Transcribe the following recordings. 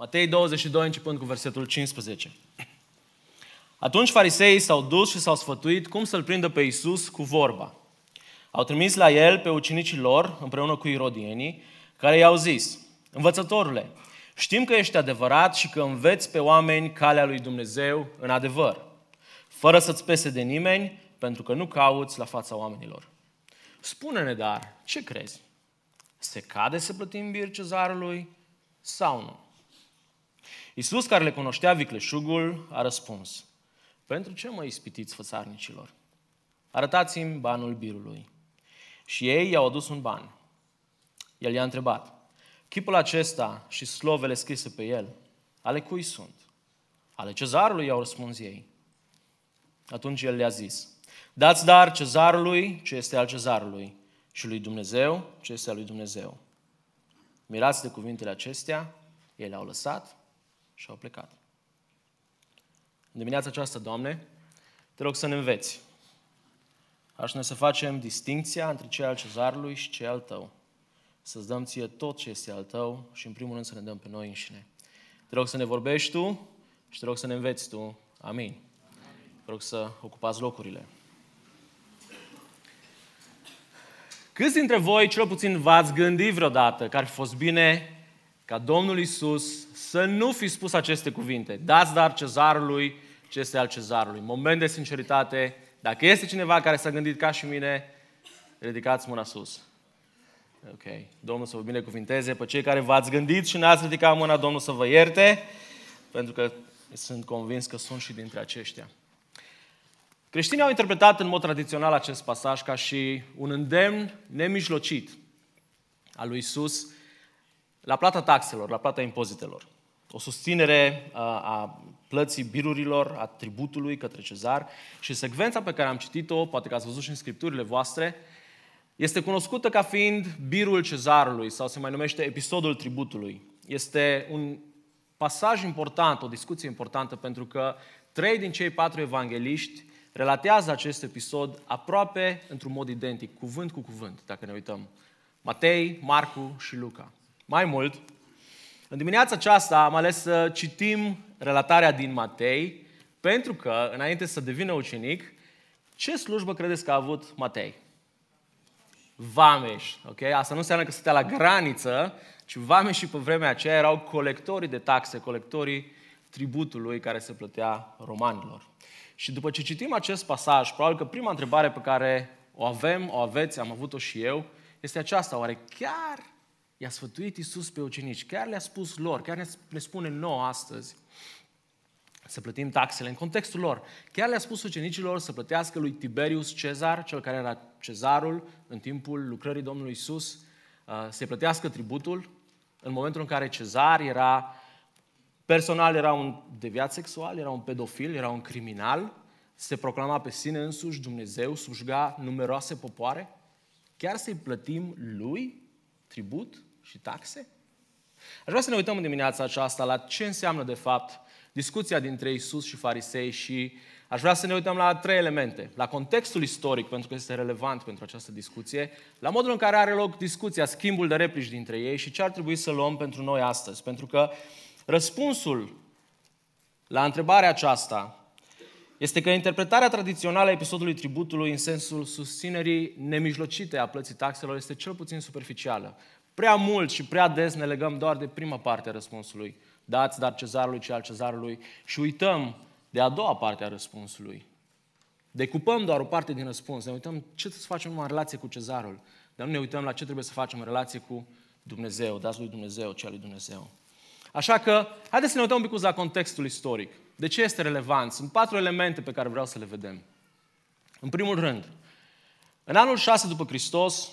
Matei 22, începând cu versetul 15. Atunci fariseii s-au dus și s-au sfătuit cum să-l prindă pe Iisus cu vorba. Au trimis la el pe ucenicii lor, împreună cu irodienii, care i-au zis, Învățătorule, știm că ești adevărat și că înveți pe oameni calea lui Dumnezeu în adevăr, fără să-ți pese de nimeni, pentru că nu cauți la fața oamenilor. Spune-ne dar, ce crezi? Se cade să plătim bir cezarului sau nu? Iisus, care le cunoștea vicleșugul, a răspuns, Pentru ce mă ispitiți fățarnicilor? Arătați-mi banul birului. Și ei i-au adus un ban. El i-a întrebat, chipul acesta și slovele scrise pe el, ale cui sunt? Ale cezarului, i-au răspuns ei. Atunci el le-a zis, dați dar cezarului ce este al cezarului și lui Dumnezeu ce este al lui Dumnezeu. Mirați de cuvintele acestea, ei le-au lăsat și au plecat. În dimineața aceasta, Doamne, te rog să ne înveți. Aș ne să facem distinția între cei al cezarului și cei al tău. Să-ți dăm ție tot ce este al tău și în primul rând să ne dăm pe noi înșine. Te rog să ne vorbești tu și te rog să ne înveți tu. Amin. Te rog să ocupați locurile. Câți dintre voi, cel puțin, v-ați gândit vreodată că ar fi fost bine ca Domnul Isus să nu fi spus aceste cuvinte. Dați dar cezarului ce este al cezarului. Moment de sinceritate. Dacă este cineva care s-a gândit ca și mine, ridicați mâna sus. Ok. Domnul să vă binecuvinteze. Pe cei care v-ați gândit și n-ați ridicat mâna, Domnul să vă ierte, pentru că sunt convins că sunt și dintre aceștia. Creștinii au interpretat în mod tradițional acest pasaj ca și un îndemn nemijlocit al lui Isus la plata taxelor, la plata impozitelor. O susținere a, a plății birurilor, a tributului către cezar și secvența pe care am citit-o, poate că ați văzut și în scripturile voastre, este cunoscută ca fiind birul cezarului sau se mai numește episodul tributului. Este un pasaj important, o discuție importantă, pentru că trei din cei patru evangeliști relatează acest episod aproape într-un mod identic, cuvânt cu cuvânt, dacă ne uităm. Matei, Marcu și Luca. Mai mult, în dimineața aceasta am ales să citim relatarea din Matei, pentru că, înainte să devină ucenic, ce slujbă credeți că a avut Matei? Vameș, ok? Asta nu înseamnă că stătea la graniță, ci vameș și pe vremea aceea erau colectorii de taxe, colectorii tributului care se plătea romanilor. Și după ce citim acest pasaj, probabil că prima întrebare pe care o avem, o aveți, am avut-o și eu, este aceasta, oare chiar i-a sfătuit Iisus pe ucenici, chiar le-a spus lor, chiar ne spune nouă astăzi să plătim taxele. În contextul lor. Chiar le-a spus ucenicilor să plătească lui Tiberius Cezar, cel care era cezarul în timpul lucrării Domnului Iisus, uh, să plătească tributul. În momentul în care Cezar era personal era un deviat sexual, era un pedofil, era un criminal, se proclama pe sine însuși Dumnezeu, slujga numeroase popoare, chiar să-i plătim lui tribut și taxe? Aș vrea să ne uităm în dimineața aceasta la ce înseamnă de fapt discuția dintre Isus și farisei și aș vrea să ne uităm la trei elemente. La contextul istoric, pentru că este relevant pentru această discuție, la modul în care are loc discuția, schimbul de replici dintre ei și ce ar trebui să luăm pentru noi astăzi. Pentru că răspunsul la întrebarea aceasta este că interpretarea tradițională a episodului tributului în sensul susținerii nemijlocite a plății taxelor este cel puțin superficială. Prea mult și prea des ne legăm doar de prima parte a răspunsului. Dați dar cezarului ce al cezarului și uităm de a doua parte a răspunsului. Decupăm doar o parte din răspuns. Ne uităm ce să facem în relație cu cezarul. Dar nu ne uităm la ce trebuie să facem în relație cu Dumnezeu. Dați lui Dumnezeu ce al lui Dumnezeu. Așa că, haideți să ne uităm un pic la contextul istoric. De ce este relevant? Sunt patru elemente pe care vreau să le vedem. În primul rând, în anul 6 după Hristos,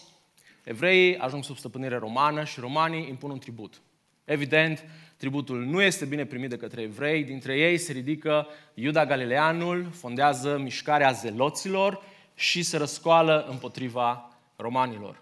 evreii ajung sub stăpânire romană și romanii impun un tribut. Evident, tributul nu este bine primit de către evrei, dintre ei se ridică Iuda Galileanul, fondează mișcarea zeloților și se răscoală împotriva romanilor.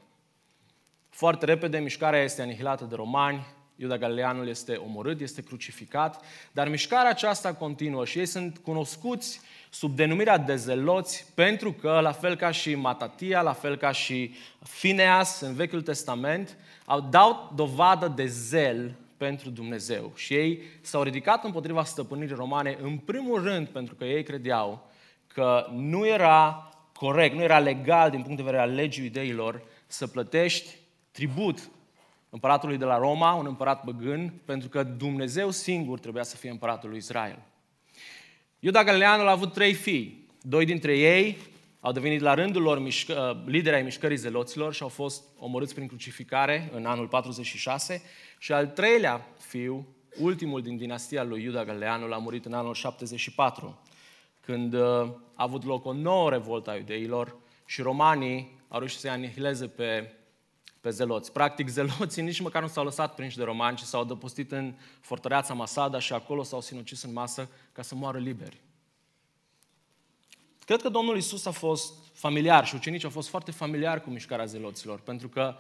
Foarte repede mișcarea este anihilată de romani, Iuda Galileanul este omorât, este crucificat, dar mișcarea aceasta continuă și ei sunt cunoscuți sub denumirea de zeloți pentru că, la fel ca și Matatia, la fel ca și Fineas în Vechiul Testament, au dau dovadă de zel pentru Dumnezeu. Și ei s-au ridicat împotriva stăpânirii romane, în primul rând pentru că ei credeau că nu era corect, nu era legal din punct de vedere al legii ideilor să plătești tribut împăratului de la Roma, un împărat băgân, pentru că Dumnezeu singur trebuia să fie împăratul lui Israel. Iuda Galileanul a avut trei fii. Doi dintre ei au devenit la rândul lor mișcă, lideri ai mișcării zeloților și au fost omorâți prin crucificare în anul 46 și al treilea fiu, ultimul din dinastia lui Iuda Galeanul, a murit în anul 74, când uh, a avut loc o nouă revoltă a iudeilor și romanii au reușit să-i anihileze pe, pe zeloți. Practic, zeloții nici măcar nu s-au lăsat prinși de romani, ci s-au dăpostit în fortăreața Masada și acolo s-au sinucis în masă ca să moară liberi. Cred că Domnul Isus a fost familiar și ucenicii au fost foarte familiari cu mișcarea zeloților, pentru că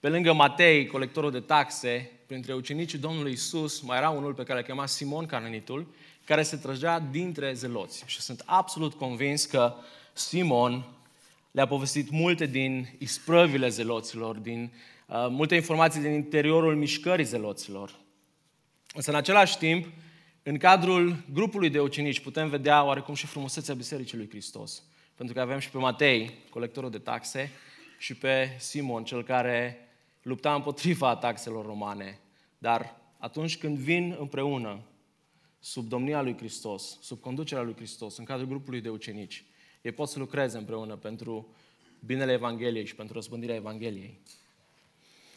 pe lângă Matei, colectorul de taxe, printre ucenicii Domnului Isus, mai era unul pe care îl chema Simon Cananitul, care se trăgea dintre zeloți. Și sunt absolut convins că Simon le-a povestit multe din isprăvile zeloților, din uh, multe informații din interiorul mișcării zeloților. Însă, în același timp, în cadrul grupului de ucenici putem vedea oarecum și frumusețea Bisericii lui Hristos. Pentru că avem și pe Matei, colectorul de taxe, și pe Simon, cel care lupta împotriva taxelor romane. Dar atunci când vin împreună, sub domnia lui Hristos, sub conducerea lui Hristos, în cadrul grupului de ucenici, ei pot să lucreze împreună pentru binele Evangheliei și pentru răspândirea Evangheliei.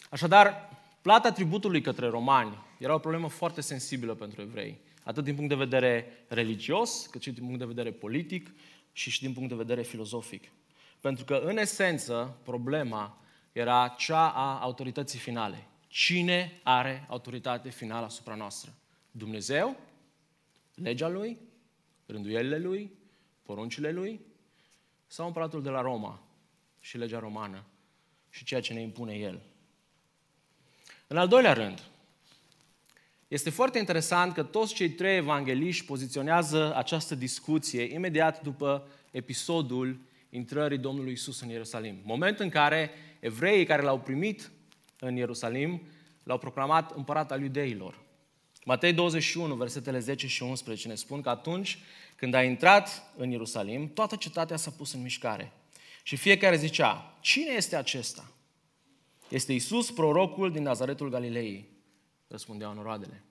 Așadar, plata tributului către romani era o problemă foarte sensibilă pentru evrei atât din punct de vedere religios, cât și din punct de vedere politic și și din punct de vedere filozofic. Pentru că, în esență, problema era cea a autorității finale. Cine are autoritate finală asupra noastră? Dumnezeu? Legea Lui? Rânduielile Lui? Poruncile Lui? Sau împăratul de la Roma și legea romană și ceea ce ne impune El? În al doilea rând, este foarte interesant că toți cei trei evangeliști poziționează această discuție imediat după episodul intrării Domnului Isus în Ierusalim. Moment în care evreii care l-au primit în Ierusalim l-au proclamat împărat al iudeilor. Matei 21, versetele 10 și 11 ne spun că atunci când a intrat în Ierusalim, toată cetatea s-a pus în mișcare. Și fiecare zicea, cine este acesta? Este Isus, prorocul din Nazaretul Galilei răspundeau noroadele.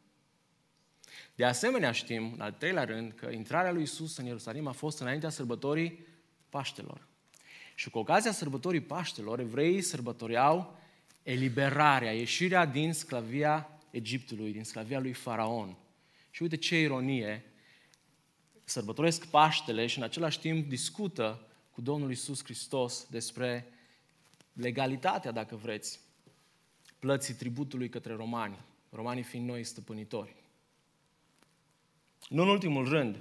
De asemenea știm, în al treilea rând, că intrarea lui Isus în Ierusalim a fost înaintea sărbătorii Paștelor. Și cu ocazia sărbătorii Paștelor, evreii sărbătoreau eliberarea, ieșirea din sclavia Egiptului, din sclavia lui Faraon. Și uite ce ironie, sărbătoresc Paștele și în același timp discută cu Domnul Isus Hristos despre legalitatea, dacă vreți, plății tributului către romani romanii fiind noi stăpânitori. Nu în ultimul rând,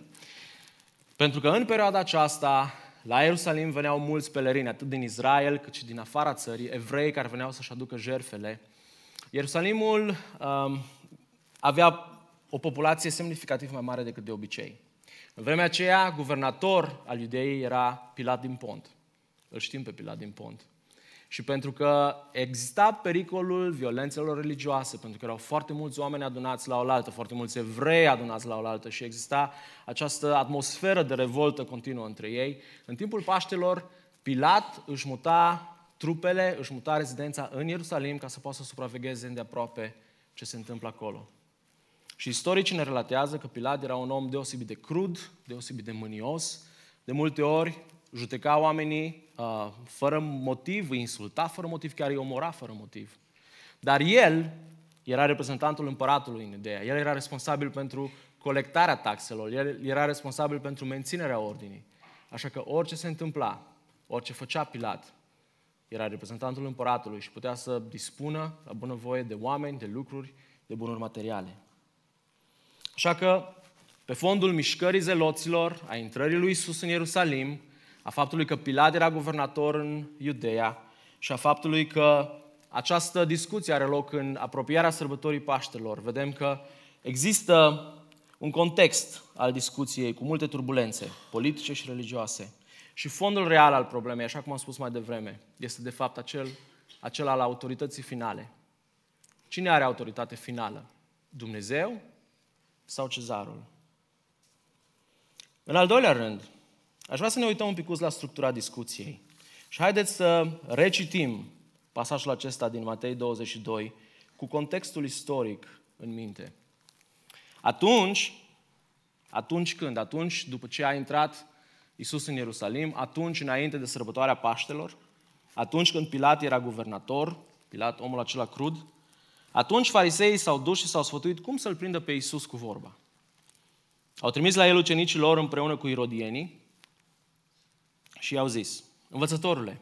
pentru că în perioada aceasta, la Ierusalim veneau mulți pelerini, atât din Israel cât și din afara țării, evrei care veneau să-și aducă jerfele. Ierusalimul um, avea o populație semnificativ mai mare decât de obicei. În vremea aceea, guvernator al iudeii era Pilat din Pont. Îl știm pe Pilat din Pont și pentru că exista pericolul violențelor religioase, pentru că erau foarte mulți oameni adunați la oaltă, foarte mulți evrei adunați la oaltă și exista această atmosferă de revoltă continuă între ei, în timpul Paștelor, Pilat își muta trupele, își muta rezidența în Ierusalim ca să poată să supravegheze îndeaproape ce se întâmplă acolo. Și istoricii ne relatează că Pilat era un om deosebit de crud, deosebit de mânios, de multe ori judeca oamenii uh, fără motiv, îi insulta fără motiv, chiar îi omora fără motiv. Dar el era reprezentantul împăratului în ideea. El era responsabil pentru colectarea taxelor, el era responsabil pentru menținerea ordinii. Așa că orice se întâmpla, orice făcea Pilat, era reprezentantul împăratului și putea să dispună la bunăvoie de oameni, de lucruri, de bunuri materiale. Așa că, pe fondul mișcării zeloților, a intrării lui Isus în Ierusalim, a faptului că Pilat era guvernator în Iudeea și a faptului că această discuție are loc în apropierea sărbătorii Paștelor. Vedem că există un context al discuției cu multe turbulențe politice și religioase. Și fondul real al problemei, așa cum am spus mai devreme, este de fapt acel, acela al autorității finale. Cine are autoritate finală? Dumnezeu sau cezarul? În al doilea rând, aș vrea să ne uităm un pic la structura discuției. Și haideți să recitim pasajul acesta din Matei 22 cu contextul istoric în minte. Atunci, atunci când? Atunci după ce a intrat Isus în Ierusalim, atunci înainte de sărbătoarea Paștelor, atunci când Pilat era guvernator, Pilat, omul acela crud, atunci fariseii s-au dus și s-au sfătuit cum să-l prindă pe Isus cu vorba. Au trimis la el ucenicii lor împreună cu irodienii și i-au zis, învățătorule,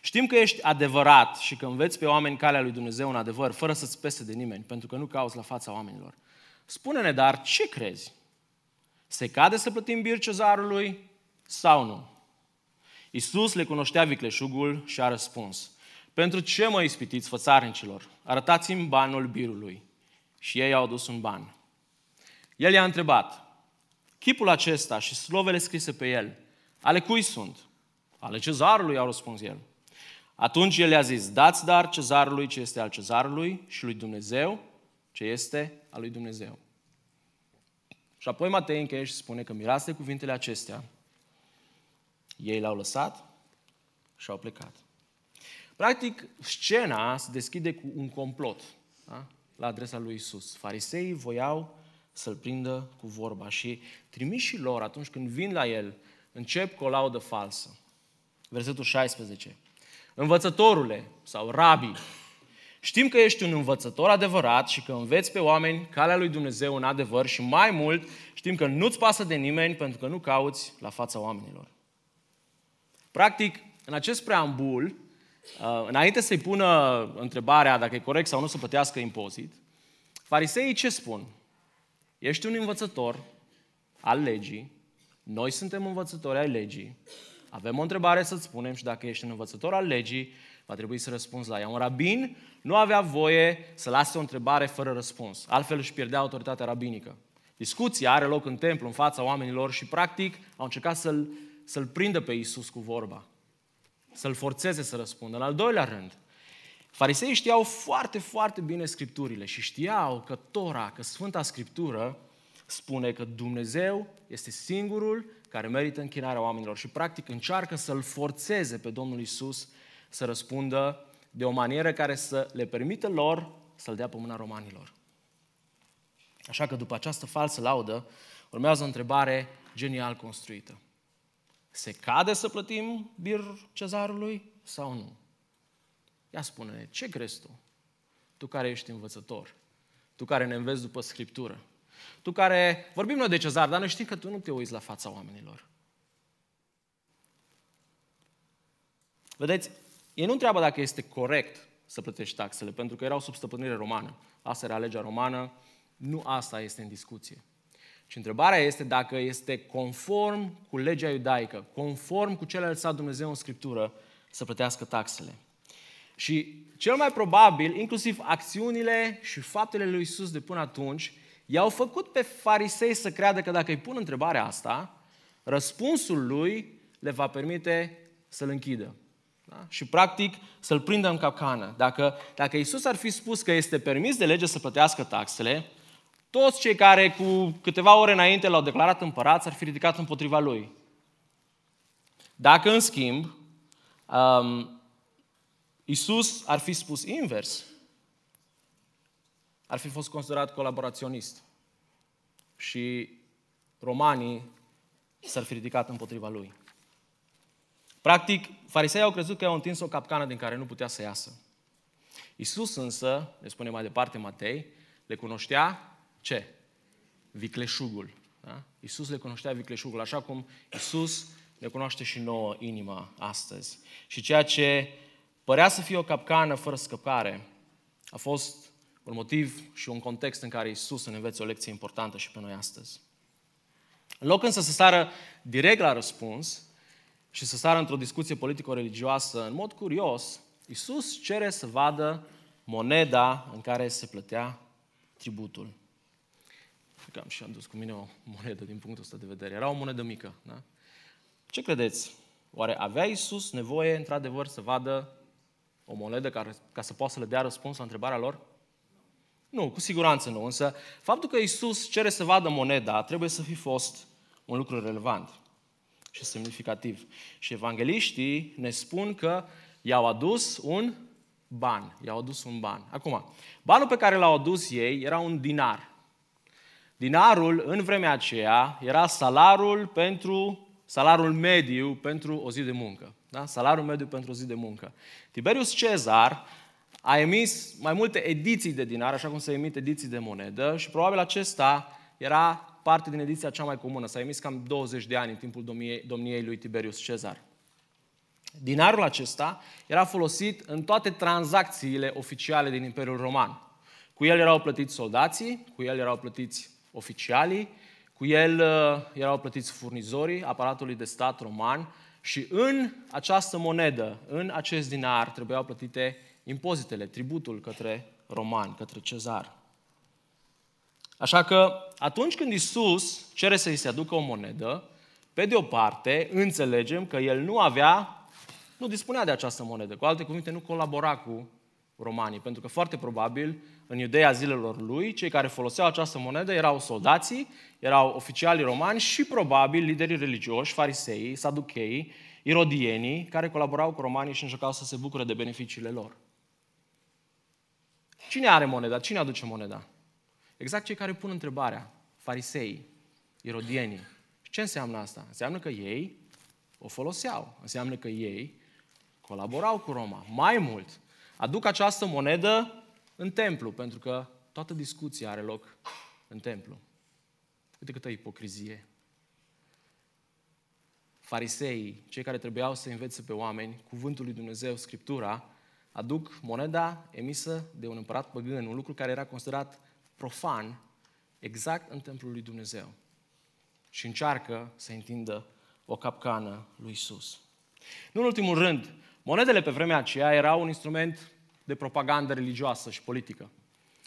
știm că ești adevărat și că înveți pe oameni calea lui Dumnezeu în adevăr, fără să-ți pese de nimeni, pentru că nu cauți la fața oamenilor. Spune-ne, dar ce crezi? Se cade să plătim bir cezarului sau nu? Iisus le cunoștea vicleșugul și a răspuns, pentru ce mă ispitiți, fățarnicilor? Arătați-mi banul birului. Și ei au adus un ban. El i-a întrebat, chipul acesta și slovele scrise pe el, ale cui sunt? Ale cezarului, au răspuns el. Atunci el i-a zis, dați dar cezarului ce este al cezarului și lui Dumnezeu ce este al lui Dumnezeu. Și apoi Matei încheie și spune că mirase cuvintele acestea, ei l-au lăsat și au plecat. Practic, scena se deschide cu un complot da? la adresa lui Isus. Fariseii voiau să-l prindă cu vorba și trimișii lor, atunci când vin la el, încep cu o laudă falsă. Versetul 16. Învățătorule sau rabi, știm că ești un învățător adevărat și că înveți pe oameni calea lui Dumnezeu în adevăr și mai mult știm că nu-ți pasă de nimeni pentru că nu cauți la fața oamenilor. Practic, în acest preambul, uh, înainte să-i pună întrebarea dacă e corect sau nu să plătească impozit, fariseii ce spun? Ești un învățător al legii, noi suntem învățători ai legii, avem o întrebare să-ți spunem și dacă ești un învățător al legii, va trebui să răspunzi la ea. Un rabin nu avea voie să lase o întrebare fără răspuns, altfel își pierdea autoritatea rabinică. Discuția are loc în templu, în fața oamenilor și practic au încercat să-l, să-l prindă pe Isus cu vorba, să-l forțeze să răspundă. În al doilea rând, fariseii știau foarte, foarte bine Scripturile și știau că Tora, că Sfânta Scriptură spune că Dumnezeu este singurul care merită închinarea oamenilor și practic încearcă să-L forțeze pe Domnul Isus să răspundă de o manieră care să le permită lor să-L dea pe mâna romanilor. Așa că după această falsă laudă, urmează o întrebare genial construită. Se cade să plătim bir cezarului sau nu? Ia spune-ne, ce crezi tu? Tu care ești învățător, tu care ne înveți după Scriptură, tu care, vorbim noi de cezar, dar noi știm că tu nu te uiți la fața oamenilor. Vedeți, ei nu întreabă dacă este corect să plătești taxele, pentru că erau sub stăpânire romană. Asta era legea romană, nu asta este în discuție. Și întrebarea este dacă este conform cu legea iudaică, conform cu cele lăsat Dumnezeu în Scriptură, să plătească taxele. Și cel mai probabil, inclusiv acțiunile și faptele lui Isus de până atunci, i-au făcut pe farisei să creadă că dacă îi pun întrebarea asta, răspunsul lui le va permite să-l închidă. Da? Și practic să-l prindă în capcană. Dacă, dacă Isus ar fi spus că este permis de lege să plătească taxele, toți cei care cu câteva ore înainte l-au declarat împărat s-ar fi ridicat împotriva lui. Dacă, în schimb, um, Isus ar fi spus invers, ar fi fost considerat colaboraționist. Și romanii s-ar fi ridicat împotriva lui. Practic, farisei au crezut că au întins o capcană din care nu putea să iasă. Isus însă, le spune mai departe Matei, le cunoștea ce? Vicleșugul. Da? Isus le cunoștea vicleșugul, așa cum Isus ne cunoaște și nouă inima astăzi. Și ceea ce părea să fie o capcană fără scăpare, a fost un motiv și un context în care Isus ne învețe o lecție importantă și pe noi astăzi. În loc însă să sară direct la răspuns și să sară într-o discuție politico-religioasă, în mod curios, Isus cere să vadă moneda în care se plătea tributul. Cred că am și adus cu mine o monedă din punctul ăsta de vedere. Era o monedă mică. Da? Ce credeți? Oare avea Isus nevoie, într-adevăr, să vadă o monedă care, ca să poată să le dea răspuns la întrebarea lor? Nu, cu siguranță nu, însă faptul că Isus cere să vadă moneda trebuie să fi fost un lucru relevant și semnificativ. Și evangeliștii ne spun că i-au adus un ban. I-au adus un ban. Acum, banul pe care l-au adus ei era un dinar. Dinarul, în vremea aceea, era salarul pentru salarul mediu pentru o zi de muncă. Da? Salarul mediu pentru o zi de muncă. Tiberius Cezar a emis mai multe ediții de dinar, așa cum se emit ediții de monedă și probabil acesta era parte din ediția cea mai comună. S-a emis cam 20 de ani în timpul domniei, domniei lui Tiberius Cezar. Dinarul acesta era folosit în toate tranzacțiile oficiale din Imperiul Roman. Cu el erau plătiți soldații, cu el erau plătiți oficialii, cu el uh, erau plătiți furnizorii aparatului de stat roman și în această monedă, în acest dinar, trebuiau plătite impozitele, tributul către roman, către cezar. Așa că atunci când Isus cere să-i se aducă o monedă, pe de o parte, înțelegem că el nu avea, nu dispunea de această monedă. Cu alte cuvinte, nu colabora cu romanii, pentru că foarte probabil în Iudeea zilelor lui, cei care foloseau această monedă erau soldații, erau oficialii romani și probabil liderii religioși, farisei, saducheii, irodienii, care colaborau cu romanii și încercau să se bucure de beneficiile lor. Cine are moneda? Cine aduce moneda? Exact cei care pun întrebarea. Farisei, irodienii. Ce înseamnă asta? Înseamnă că ei o foloseau. Înseamnă că ei colaborau cu Roma. Mai mult, aduc această monedă în templu, pentru că toată discuția are loc în templu. Uite câtă ipocrizie. Fariseii, cei care trebuiau să învețe pe oameni cuvântul lui Dumnezeu, Scriptura, aduc moneda emisă de un împărat păgân, un lucru care era considerat profan, exact în templul lui Dumnezeu. Și încearcă să întindă o capcană lui Isus. Nu în ultimul rând, monedele pe vremea aceea erau un instrument de propagandă religioasă și politică.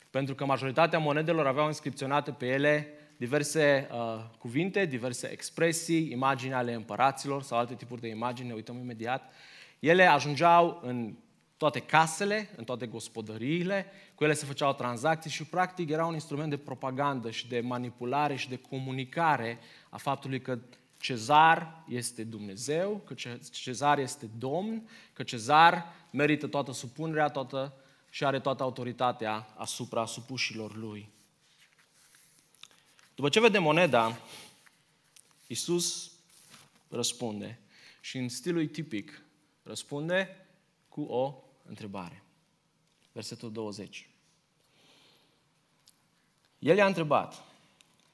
Pentru că majoritatea monedelor aveau inscripționate pe ele diverse uh, cuvinte, diverse expresii, imagini ale împăraților sau alte tipuri de imagini, ne uităm imediat. Ele ajungeau în toate casele, în toate gospodăriile, cu ele se făceau tranzacții și practic era un instrument de propagandă și de manipulare și de comunicare a faptului că Cezar este Dumnezeu, că Cezar este Domn, că Cezar merită toată supunerea toată, și are toată autoritatea asupra supușilor lui. După ce vede moneda, Iisus răspunde și în stilul tipic răspunde cu o întrebare. Versetul 20. El i-a întrebat,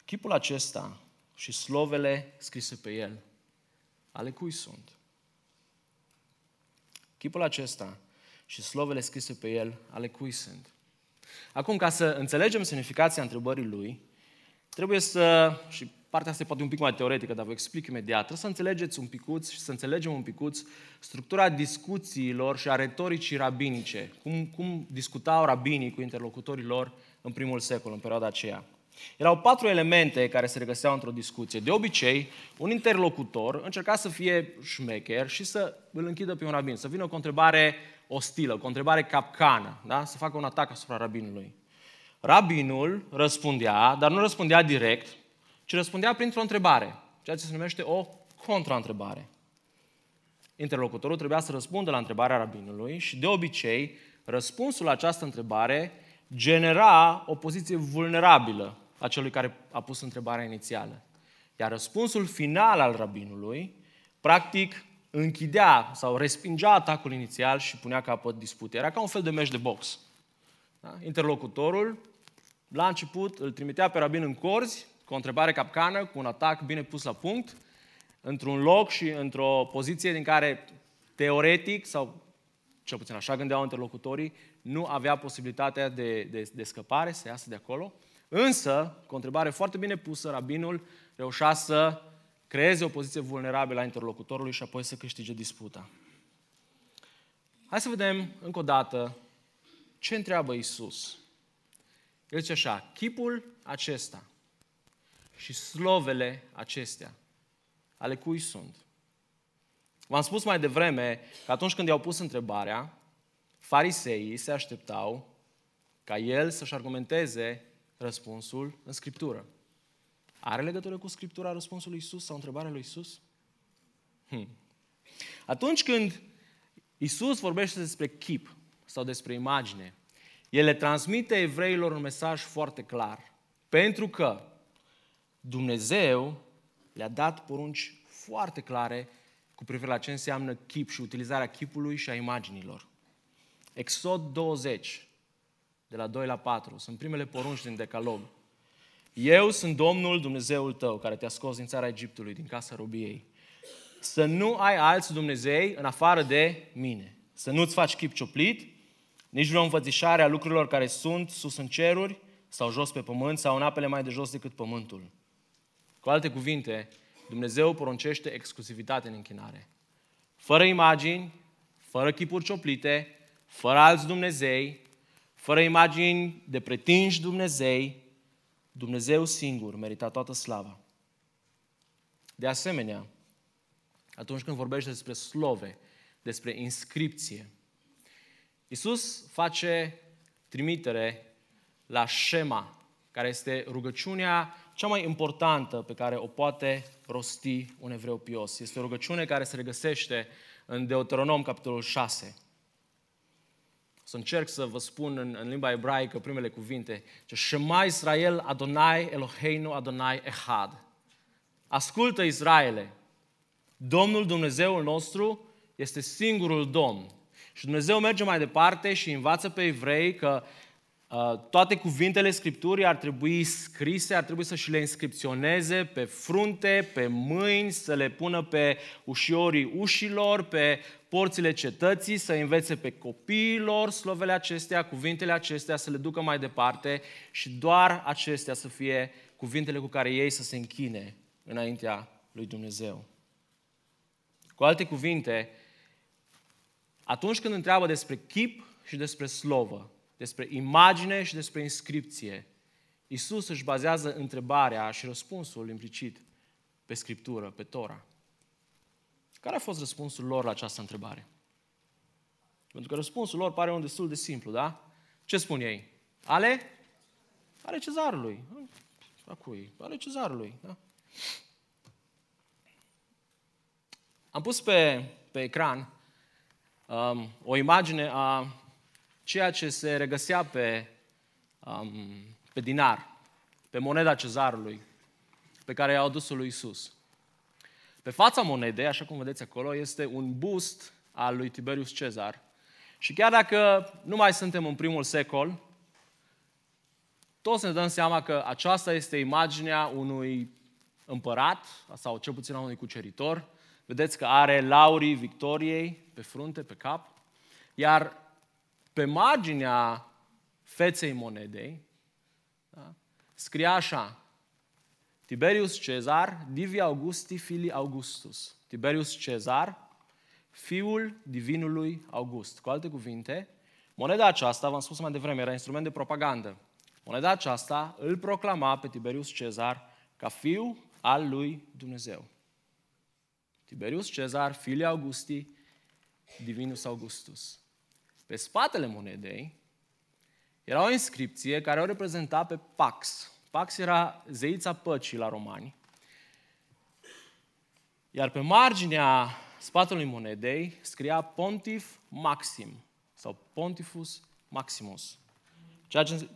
chipul acesta și slovele scrise pe el, ale cui sunt? Chipul acesta și slovele scrise pe el, ale cui sunt? Acum, ca să înțelegem semnificația întrebării lui, trebuie să, și partea asta e poate un pic mai teoretică, dar vă explic imediat, trebuie să înțelegeți un picuț și să înțelegem un picuț structura discuțiilor și a retoricii rabinice, cum, cum discutau rabinii cu interlocutorii lor în primul secol, în perioada aceea. Erau patru elemente care se regăseau într-o discuție. De obicei, un interlocutor încerca să fie șmecher și să îl închidă pe un rabin, să vină cu o întrebare ostilă, cu o întrebare capcană, da? să facă un atac asupra rabinului. Rabinul răspundea, dar nu răspundea direct, ci răspundea printr-o întrebare, ceea ce se numește o contraîntrebare. Interlocutorul trebuia să răspundă la întrebarea rabinului și, de obicei, răspunsul la această întrebare genera o poziție vulnerabilă a celui care a pus întrebarea inițială. Iar răspunsul final al rabinului, practic, închidea sau respingea atacul inițial și punea capăt disputei. Era ca un fel de meci de box. Da? Interlocutorul, la început, îl trimitea pe rabin în corzi, cu o întrebare capcană, cu un atac bine pus la punct, într-un loc și într-o poziție din care, teoretic, sau cel puțin așa gândeau interlocutorii, nu avea posibilitatea de, de, de scăpare, să iasă de acolo. Însă, cu o întrebare foarte bine pusă, rabinul reușea să creeze o poziție vulnerabilă a interlocutorului și apoi să câștige disputa. Hai să vedem încă o dată ce întreabă Isus. El zice așa, chipul acesta și slovele acestea, ale cui sunt? V-am spus mai devreme că atunci când i-au pus întrebarea, fariseii se așteptau ca el să-și argumenteze răspunsul în Scriptură. Are legătură cu Scriptura răspunsul lui Isus sau întrebarea lui Isus? Hmm. Atunci când Isus vorbește despre chip sau despre imagine, el le transmite evreilor un mesaj foarte clar. Pentru că Dumnezeu le-a dat porunci foarte clare cu privire la ce înseamnă chip și utilizarea chipului și a imaginilor. Exod 20, de la 2 la 4, sunt primele porunci din Decalog. Eu sunt Domnul Dumnezeul tău, care te-a scos din țara Egiptului, din casa robiei. Să nu ai alți Dumnezei în afară de mine. Să nu-ți faci chip cioplit, nici vreo învățișare a lucrurilor care sunt sus în ceruri sau jos pe pământ sau în apele mai de jos decât pământul. Cu alte cuvinte, Dumnezeu poruncește exclusivitate în închinare. Fără imagini, fără chipuri cioplite, fără alți Dumnezei, fără imagini de pretinși Dumnezei, Dumnezeu singur merita toată slava. De asemenea, atunci când vorbește despre slove, despre inscripție, Iisus face trimitere la Shema, care este rugăciunea cea mai importantă pe care o poate rosti un evreu pios. Este o rugăciune care se regăsește în Deuteronom, capitolul 6. Să încerc să vă spun în, în limba ebraică primele cuvinte. Shema Israel Adonai Eloheinu Adonai Ehad. Ascultă Israele, Domnul Dumnezeul nostru este singurul Domn. Și Dumnezeu merge mai departe și învață pe evrei că uh, toate cuvintele Scripturii ar trebui scrise, ar trebui să și le inscripționeze pe frunte, pe mâini, să le pună pe ușiorii ușilor, pe porțile cetății, să învețe pe copiilor slovele acestea, cuvintele acestea, să le ducă mai departe și doar acestea să fie cuvintele cu care ei să se închine înaintea lui Dumnezeu. Cu alte cuvinte, atunci când întreabă despre chip și despre slovă, despre imagine și despre inscripție, Isus își bazează întrebarea și răspunsul implicit pe Scriptură, pe Tora. Care a fost răspunsul lor la această întrebare? Pentru că răspunsul lor pare un destul de simplu, da? Ce spun ei? Ale? Ale cezarului. A cui? Ale cezarului, da? Am pus pe, pe ecran um, o imagine a ceea ce se regăsea pe, um, pe dinar, pe moneda cezarului, pe care i-au adus-o lui Isus. Pe fața monedei, așa cum vedeți acolo, este un bust al lui Tiberius Cezar. Și chiar dacă nu mai suntem în primul secol, toți ne dăm seama că aceasta este imaginea unui împărat, sau cel puțin a unui cuceritor. Vedeți că are laurii victoriei pe frunte, pe cap. Iar pe marginea feței monedei, da, scria așa, Tiberius Cezar, Divi Augusti Fili Augustus. Tiberius Cezar, fiul divinului August. Cu alte cuvinte, moneda aceasta, v-am spus mai devreme, era instrument de propagandă. Moneda aceasta îl proclama pe Tiberius Cezar ca fiu al lui Dumnezeu. Tiberius Cezar, fiul Augusti, Divinus Augustus. Pe spatele monedei era o inscripție care o reprezenta pe Pax, Pax era zeița păcii la romani. Iar pe marginea spatelui monedei scria Pontif Maxim sau Pontifus Maximus. Ceea ce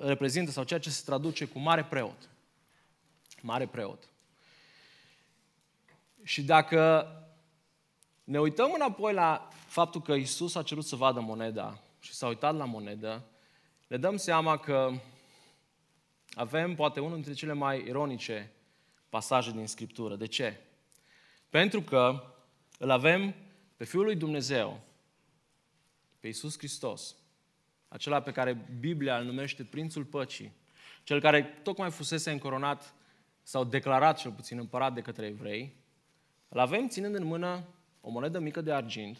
reprezintă sau ceea ce se traduce cu mare preot. Mare preot. Și dacă ne uităm înapoi la faptul că Isus a cerut să vadă moneda și s-a uitat la monedă, ne dăm seama că avem poate unul dintre cele mai ironice pasaje din Scriptură. De ce? Pentru că îl avem pe Fiul lui Dumnezeu, pe Iisus Hristos, acela pe care Biblia îl numește Prințul Păcii, cel care tocmai fusese încoronat sau declarat cel puțin împărat de către evrei, îl avem ținând în mână o monedă mică de argint,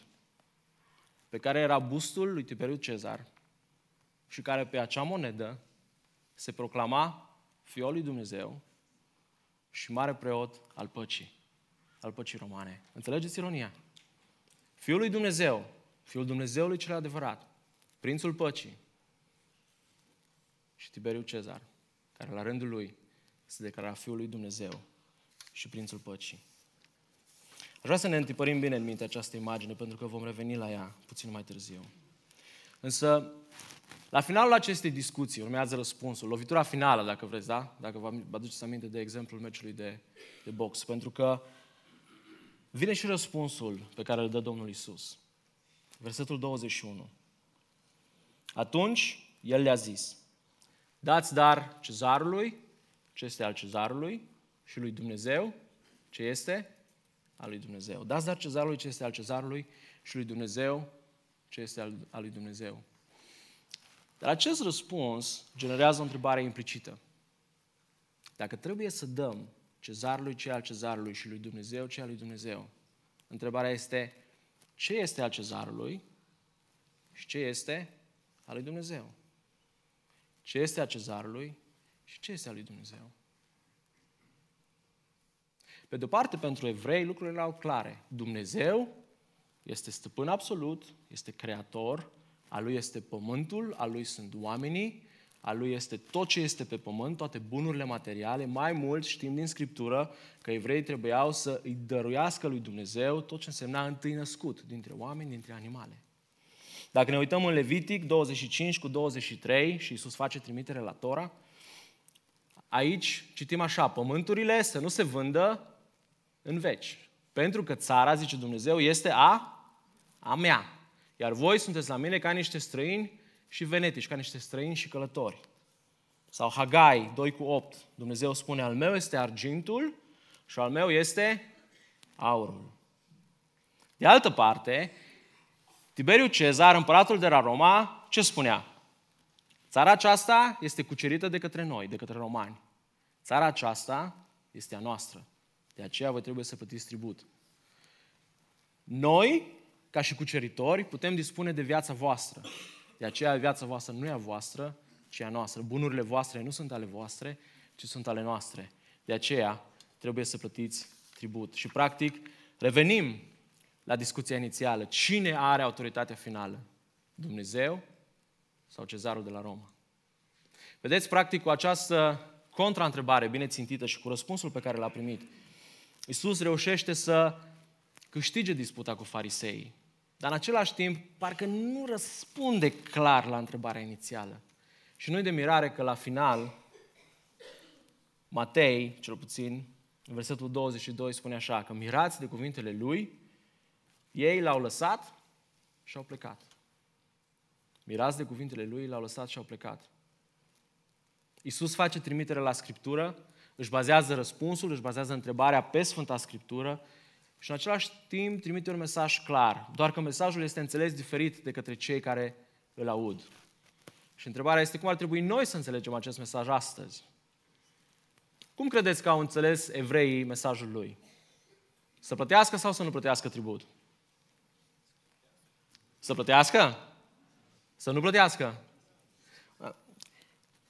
pe care era bustul lui Tiberiu Cezar și care pe acea monedă se proclama Fiul lui Dumnezeu și mare preot al păcii, al păcii romane. Înțelegeți ironia? Fiul lui Dumnezeu, Fiul Dumnezeului cel adevărat, Prințul păcii, și Tiberiu Cezar, care la rândul lui se declara Fiul lui Dumnezeu și Prințul Păcii. Aș vrea să ne întipărim bine în minte această imagine, pentru că vom reveni la ea puțin mai târziu. Însă, la finalul acestei discuții urmează răspunsul, lovitura finală, dacă vreți, da? Dacă vă aduceți aminte de exemplul meciului de, de box. Pentru că vine și răspunsul pe care îl dă Domnul Isus. Versetul 21. Atunci, el le-a zis, dați dar cezarului ce este al cezarului și lui Dumnezeu ce este al lui Dumnezeu. Dați dar cezarului ce este al cezarului și lui Dumnezeu ce este al, al lui Dumnezeu. Dar acest răspuns generează o întrebare implicită. Dacă trebuie să dăm cezarului ce al cezarului și lui Dumnezeu ce al lui Dumnezeu, întrebarea este ce este al cezarului și ce este al lui Dumnezeu? Ce este al cezarului și ce este al lui Dumnezeu? Pe de-o parte, pentru evrei, lucrurile erau clare. Dumnezeu este stăpân absolut, este creator, a lui este pământul, a lui sunt oamenii, a lui este tot ce este pe pământ, toate bunurile materiale. Mai mult știm din Scriptură că evreii trebuiau să îi dăruiască lui Dumnezeu tot ce însemna întâi născut dintre oameni, dintre animale. Dacă ne uităm în Levitic 25 cu 23 și Iisus face trimitere la Tora, aici citim așa, pământurile să nu se vândă în veci. Pentru că țara, zice Dumnezeu, este a, a mea. Iar voi sunteți la mine ca niște străini și venetici, ca niște străini și călători. Sau Hagai 2 cu 8. Dumnezeu spune, al meu este argintul și al meu este aurul. De altă parte, Tiberiu Cezar, împăratul de la Roma, ce spunea? Țara aceasta este cucerită de către noi, de către romani. Țara aceasta este a noastră. De aceea voi trebuie să plătiți tribut. Noi, ca și cuceritori, putem dispune de viața voastră. De aceea viața voastră nu e a voastră, ci a noastră. Bunurile voastre nu sunt ale voastre, ci sunt ale noastre. De aceea trebuie să plătiți tribut. Și practic revenim la discuția inițială. Cine are autoritatea finală? Dumnezeu sau cezarul de la Roma? Vedeți, practic, cu această contraîntrebare bine țintită și cu răspunsul pe care l-a primit, Iisus reușește să câștige disputa cu fariseii. Dar în același timp, parcă nu răspunde clar la întrebarea inițială. Și nu de mirare că la final, Matei, cel puțin, în versetul 22 spune așa, că mirați de cuvintele lui, ei l-au lăsat și au plecat. Mirați de cuvintele lui, l-au lăsat și au plecat. Iisus face trimitere la Scriptură, își bazează răspunsul, își bazează întrebarea pe Sfânta Scriptură și în același timp trimite un mesaj clar, doar că mesajul este înțeles diferit de către cei care îl aud. Și întrebarea este cum ar trebui noi să înțelegem acest mesaj astăzi. Cum credeți că au înțeles evreii mesajul lui? Să plătească sau să nu plătească tribut? Să plătească? Să nu plătească?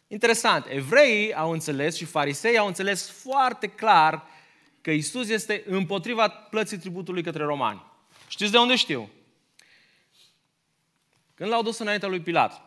Interesant, evreii au înțeles și farisei au înțeles foarte clar că Isus este împotriva plății tributului către romani. Știți de unde știu? Când l-au dus înaintea lui Pilat,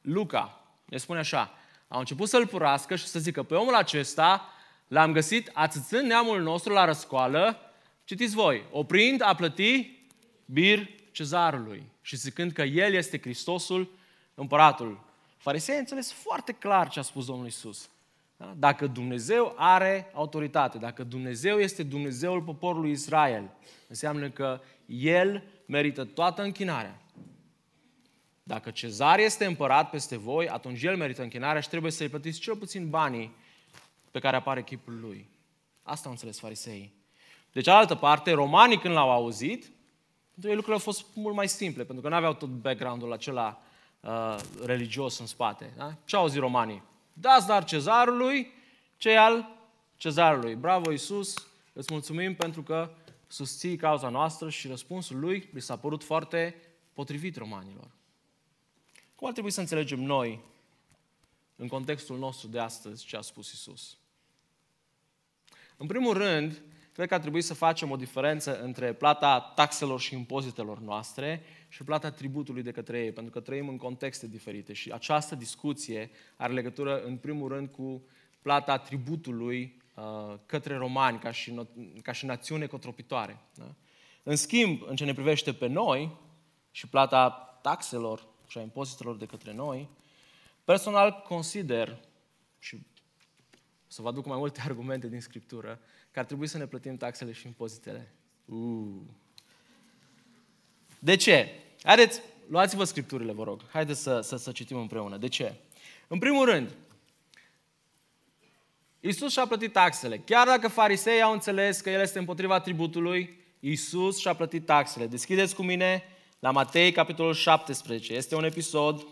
Luca ne spune așa, au început să-l purască și să zică, pe omul acesta l-am găsit ațățând neamul nostru la răscoală, citiți voi, oprind a plăti bir cezarului și zicând că el este Hristosul, împăratul. Farisei înțeles foarte clar ce a spus Domnul Isus. Da? Dacă Dumnezeu are autoritate, dacă Dumnezeu este Dumnezeul poporului Israel, înseamnă că El merită toată închinarea. Dacă cezar este împărat peste voi, atunci el merită închinarea și trebuie să-i plătiți cel puțin banii pe care apare chipul lui. Asta au înțeles fariseii. De cealaltă parte, romanii când l-au auzit, pentru ei lucrurile au fost mult mai simple, pentru că nu aveau tot background-ul acela uh, religios în spate. Da? Ce au zis romanii? Dați dar cezarului ce al cezarului. Bravo Iisus, îți mulțumim pentru că susții cauza noastră și răspunsul lui li s-a părut foarte potrivit romanilor. Cum ar trebui să înțelegem noi, în contextul nostru de astăzi, ce a spus Isus? În primul rând, când cred că ar trebui să facem o diferență între plata taxelor și impozitelor noastre și plata tributului de către ei, pentru că trăim în contexte diferite și această discuție are legătură, în primul rând, cu plata tributului uh, către romani, ca și, ca și națiune cotropitoare. Da? În schimb, în ce ne privește pe noi și plata taxelor și a impozitelor de către noi, personal consider, și să vă aduc mai multe argumente din Scriptură, că ar trebui să ne plătim taxele și impozitele. Uh. De ce? Haideți, luați-vă Scripturile, vă rog. Haideți să, să, să citim împreună. De ce? În primul rând, Iisus și-a plătit taxele. Chiar dacă farisei au înțeles că El este împotriva tributului, Iisus și-a plătit taxele. Deschideți cu mine la Matei, capitolul 17. Este un episod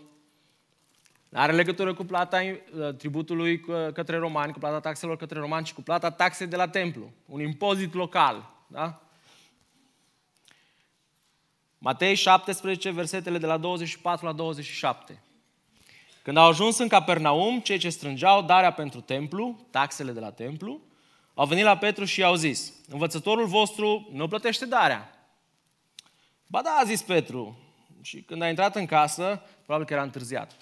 are legătură cu plata uh, tributului către romani, cu plata taxelor către romani și cu plata taxei de la templu. Un impozit local. Da? Matei 17, versetele de la 24 la 27. Când au ajuns în Capernaum, cei ce strângeau darea pentru templu, taxele de la templu, au venit la Petru și i-au zis, învățătorul vostru nu plătește darea. Ba da, a zis Petru. Și când a intrat în casă, probabil că era întârziat.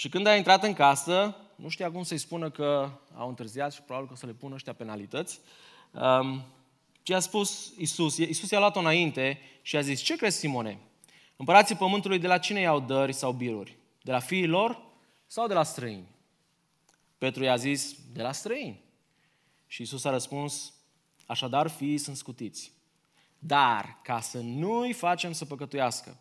Și când a intrat în casă, nu știa cum să-i spună că au întârziat și probabil că o să le pună ăștia penalități. Um, ce a spus Isus? Isus i-a luat-o înainte și a zis, ce crezi, Simone? Împărații pământului de la cine iau dări sau biruri? De la fiii lor sau de la străini? Petru i-a zis, de la străini. Și Isus a răspuns, așadar fiii sunt scutiți. Dar, ca să nu-i facem să păcătuiască,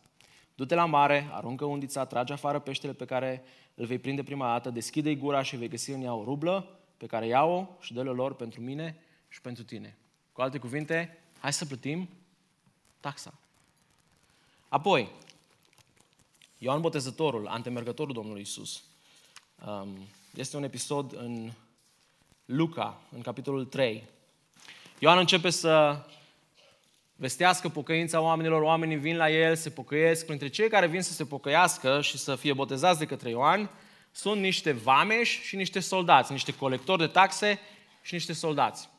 du-te la mare, aruncă undița, trage afară peștele pe care îl vei prinde prima dată, deschide-i gura și vei găsi în ea o rublă pe care iau-o și dă-le lor pentru mine și pentru tine. Cu alte cuvinte, hai să plătim taxa. Apoi, Ioan Botezătorul, antemergătorul Domnului Isus, um, este un episod în Luca, în capitolul 3. Ioan începe să vestească pocăința oamenilor, oamenii vin la el, se pocăiesc. Printre cei care vin să se pocăiască și să fie botezați de către Ioan, sunt niște vameși și niște soldați, niște colectori de taxe și niște soldați.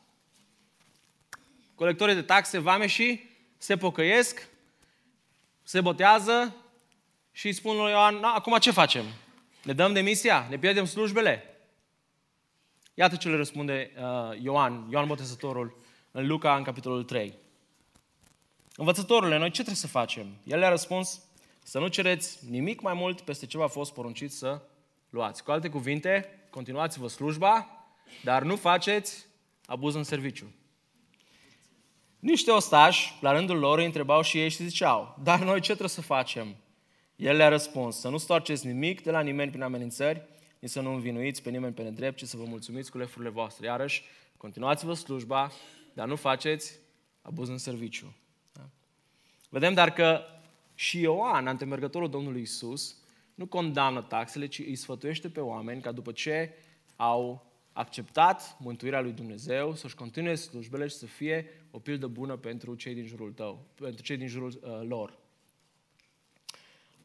Colectorii de taxe, vameșii, se pocăiesc, se botează și îi spun lui Ioan, acum ce facem? Ne dăm demisia? Ne pierdem slujbele? Iată ce le răspunde uh, Ioan, Ioan Botezătorul, în Luca, în capitolul 3. Învățătorule, noi ce trebuie să facem? El le-a răspuns, să nu cereți nimic mai mult peste ce v-a fost poruncit să luați. Cu alte cuvinte, continuați-vă slujba, dar nu faceți abuz în serviciu. Niște ostași, la rândul lor, îi întrebau și ei și ziceau, dar noi ce trebuie să facem? El le-a răspuns, să nu stoarceți nimic de la nimeni prin amenințări, nici să nu învinuiți pe nimeni pe nedrept, ci să vă mulțumiți cu lefurile voastre. Iarăși, continuați-vă slujba, dar nu faceți abuz în serviciu. Da? Vedem dar că și Ioan, antemergătorul Domnului Isus, nu condamnă taxele, ci îi sfătuiește pe oameni ca după ce au acceptat mântuirea lui Dumnezeu, să-și continue slujbele și să fie o pildă bună pentru cei din jurul tău, pentru cei din jurul uh, lor.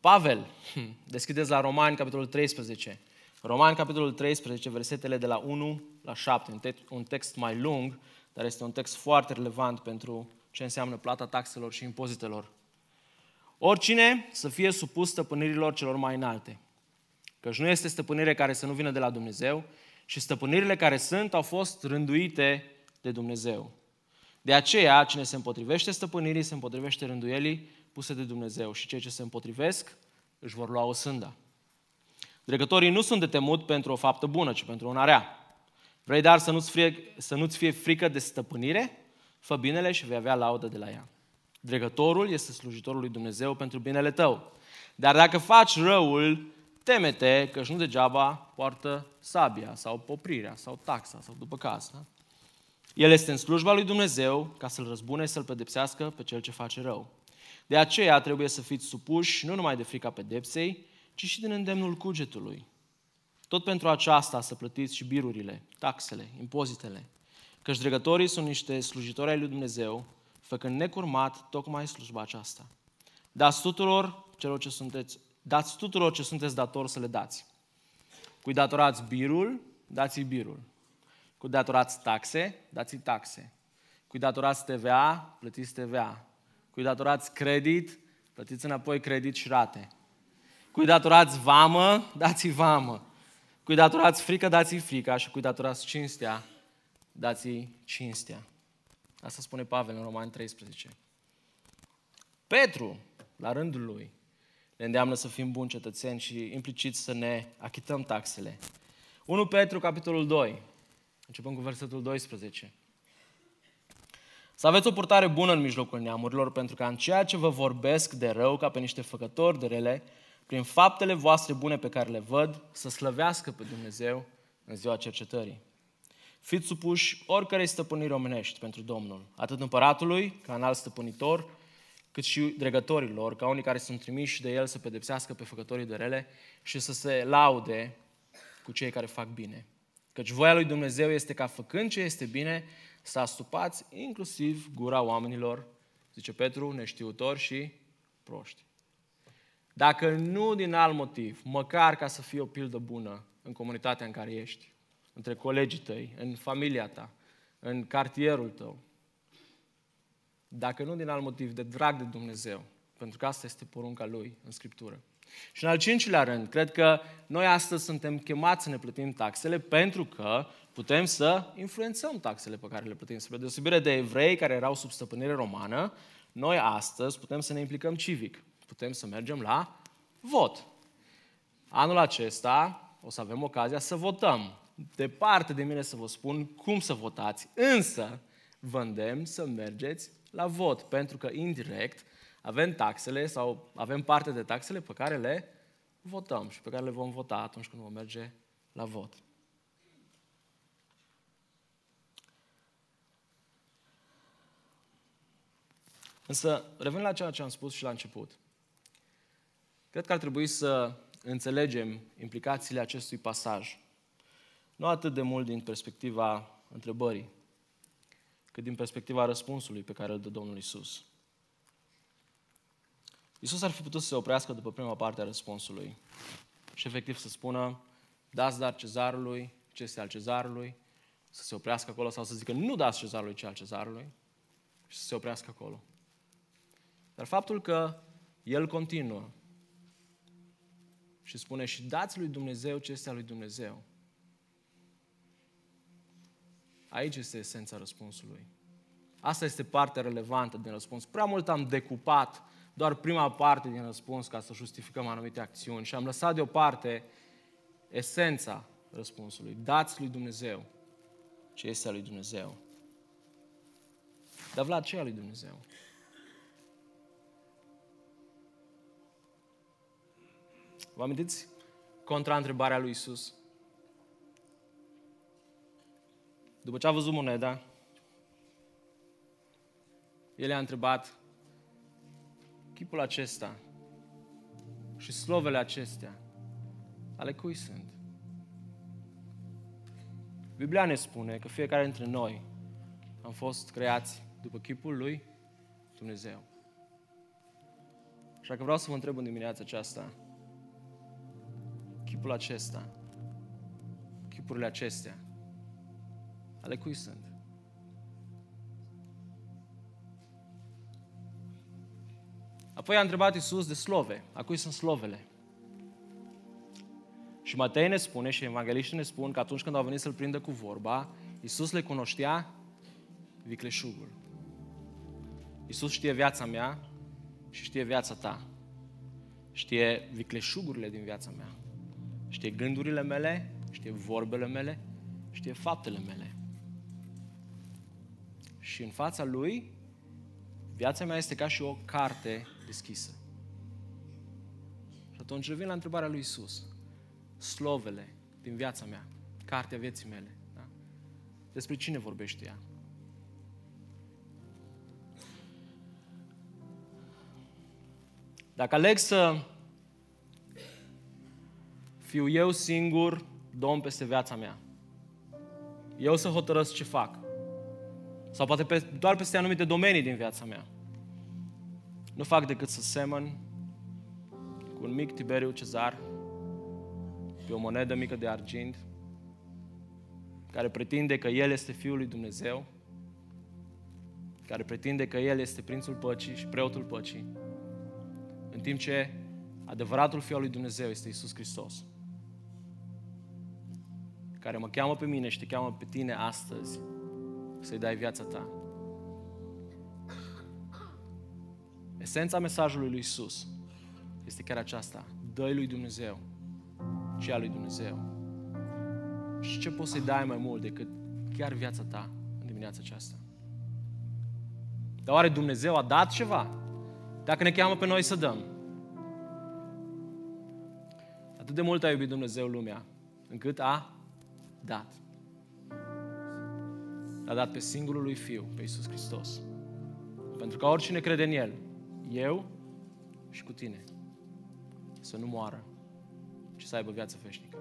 Pavel, hm, deschideți la Romani, capitolul 13. Romani, capitolul 13, versetele de la 1 la 7, un text, un text mai lung, dar este un text foarte relevant pentru ce înseamnă plata taxelor și impozitelor. Oricine să fie supus stăpânirilor celor mai înalte, căci nu este stăpânire care să nu vină de la Dumnezeu și stăpânirile care sunt au fost rânduite de Dumnezeu. De aceea, cine se împotrivește stăpânirii, se împotrivește rânduielii puse de Dumnezeu și cei ce se împotrivesc își vor lua o sândă. Dregătorii nu sunt de temut pentru o faptă bună, ci pentru una rea. Vrei dar să nu-ți fie, să nu-ți fie frică de stăpânire? Fă binele și vei avea laudă de la ea. Dregătorul este slujitorul lui Dumnezeu pentru binele tău. Dar dacă faci răul, temete că nu degeaba poartă sabia sau poprirea sau taxa sau după casă. El este în slujba lui Dumnezeu ca să-l răzbune, să-l pedepsească pe cel ce face rău. De aceea trebuie să fiți supuși nu numai de frica pedepsei, ci și din îndemnul cugetului. Tot pentru aceasta să plătiți și birurile, taxele, impozitele, căci dregătorii sunt niște slujitori ai lui Dumnezeu, făcând necurmat tocmai slujba aceasta. Dați tuturor celor ce sunteți, dați tuturor ce sunteți datori să le dați. Cui datorați birul, dați-i birul. Cu datorați taxe, dați-i taxe. Cui datorați TVA, plătiți TVA. Cui datorați credit, plătiți înapoi credit și rate. Cui datorați vamă, dați-i vamă. Cui datorați frică, dați-i frica și cui datorați cinstea, dați-i cinstea. Asta spune Pavel în Roman 13. Petru, la rândul lui, ne îndeamnă să fim buni cetățeni și implicit să ne achităm taxele. 1 Petru, capitolul 2, începem cu versetul 12. Să aveți o purtare bună în mijlocul neamurilor, pentru că în ceea ce vă vorbesc de rău, ca pe niște făcători de rele, prin faptele voastre bune pe care le văd, să slăvească pe Dumnezeu în ziua cercetării. Fiți supuși oricărei stăpâniri omenești pentru Domnul, atât împăratului, ca în alt stăpânitor, cât și dregătorilor, ca unii care sunt trimiși de el să pedepsească pe făcătorii de rele și să se laude cu cei care fac bine. Căci voia lui Dumnezeu este ca făcând ce este bine, să astupați inclusiv gura oamenilor, zice Petru, neștiutori și proști. Dacă nu din alt motiv, măcar ca să fie o pildă bună în comunitatea în care ești, între colegii tăi, în familia ta, în cartierul tău, dacă nu din alt motiv, de drag de Dumnezeu, pentru că asta este porunca Lui în Scriptură. Și în al cincilea rând, cred că noi astăzi suntem chemați să ne plătim taxele pentru că putem să influențăm taxele pe care le plătim. Spre deosebire de evrei care erau sub stăpânire romană, noi astăzi putem să ne implicăm civic. Putem să mergem la vot. Anul acesta o să avem ocazia să votăm. Departe de mine să vă spun cum să votați, însă vă îndemn să mergeți la vot, pentru că indirect avem taxele sau avem parte de taxele pe care le votăm și pe care le vom vota atunci când vom merge la vot. Însă, revin la ceea ce am spus și la început. Cred că ar trebui să înțelegem implicațiile acestui pasaj. Nu atât de mult din perspectiva întrebării, cât din perspectiva răspunsului pe care îl dă Domnul Isus. Isus ar fi putut să se oprească după prima parte a răspunsului și efectiv să spună, dați dar cezarului ce este al cezarului, să se oprească acolo sau să zică, nu dați cezarului ce al cezarului și să se oprească acolo. Dar faptul că el continuă și spune și dați lui Dumnezeu ce este al lui Dumnezeu, Aici este esența răspunsului. Asta este partea relevantă din răspuns. Prea mult am decupat doar prima parte din răspuns ca să justificăm anumite acțiuni și am lăsat deoparte esența răspunsului. Dați lui Dumnezeu ce este al lui Dumnezeu. Dar Vlad, ce e al lui Dumnezeu? Vă amintiți contra-întrebarea lui Isus? După ce a văzut moneda, el a întrebat, chipul acesta și slovele acestea, ale cui sunt? Biblia ne spune că fiecare dintre noi am fost creați după chipul lui Dumnezeu. Așa că vreau să vă întreb în dimineața aceasta, chipul acesta, chipurile acestea, ale cui sunt? Apoi a întrebat Iisus de slove. A cui sunt slovele? Și Matei ne spune și evangeliștii ne spun că atunci când au venit să-L prindă cu vorba, Iisus le cunoștea vicleșugul. Iisus știe viața mea și știe viața ta. Știe vicleșugurile din viața mea. Știe gândurile mele, știe vorbele mele, știe faptele mele și în fața Lui, viața mea este ca și o carte deschisă. Și atunci revin la întrebarea lui Isus. Slovele din viața mea, cartea vieții mele, da? despre cine vorbește ea? Dacă aleg să fiu eu singur domn peste viața mea, eu să hotărăsc ce fac, sau poate pe, doar peste anumite domenii din viața mea. Nu fac decât să semăn cu un mic Tiberiu Cezar pe o monedă mică de argint care pretinde că El este Fiul lui Dumnezeu care pretinde că El este Prințul Păcii și Preotul Păcii, în timp ce adevăratul Fiul lui Dumnezeu este Isus Hristos, care mă cheamă pe mine și te cheamă pe tine astăzi să-i dai viața ta. Esența mesajului lui Isus este chiar aceasta. dă lui Dumnezeu ce a lui Dumnezeu. Și ce poți să-i dai mai mult decât chiar viața ta în dimineața aceasta? Dar oare Dumnezeu a dat ceva? Dacă ne cheamă pe noi să dăm. Atât de mult a iubit Dumnezeu lumea, încât a dat. A dat pe singurul lui Fiu, pe Iisus Hristos. Pentru că oricine crede în El, eu și cu tine, să nu moară, ci să aibă viață veșnică.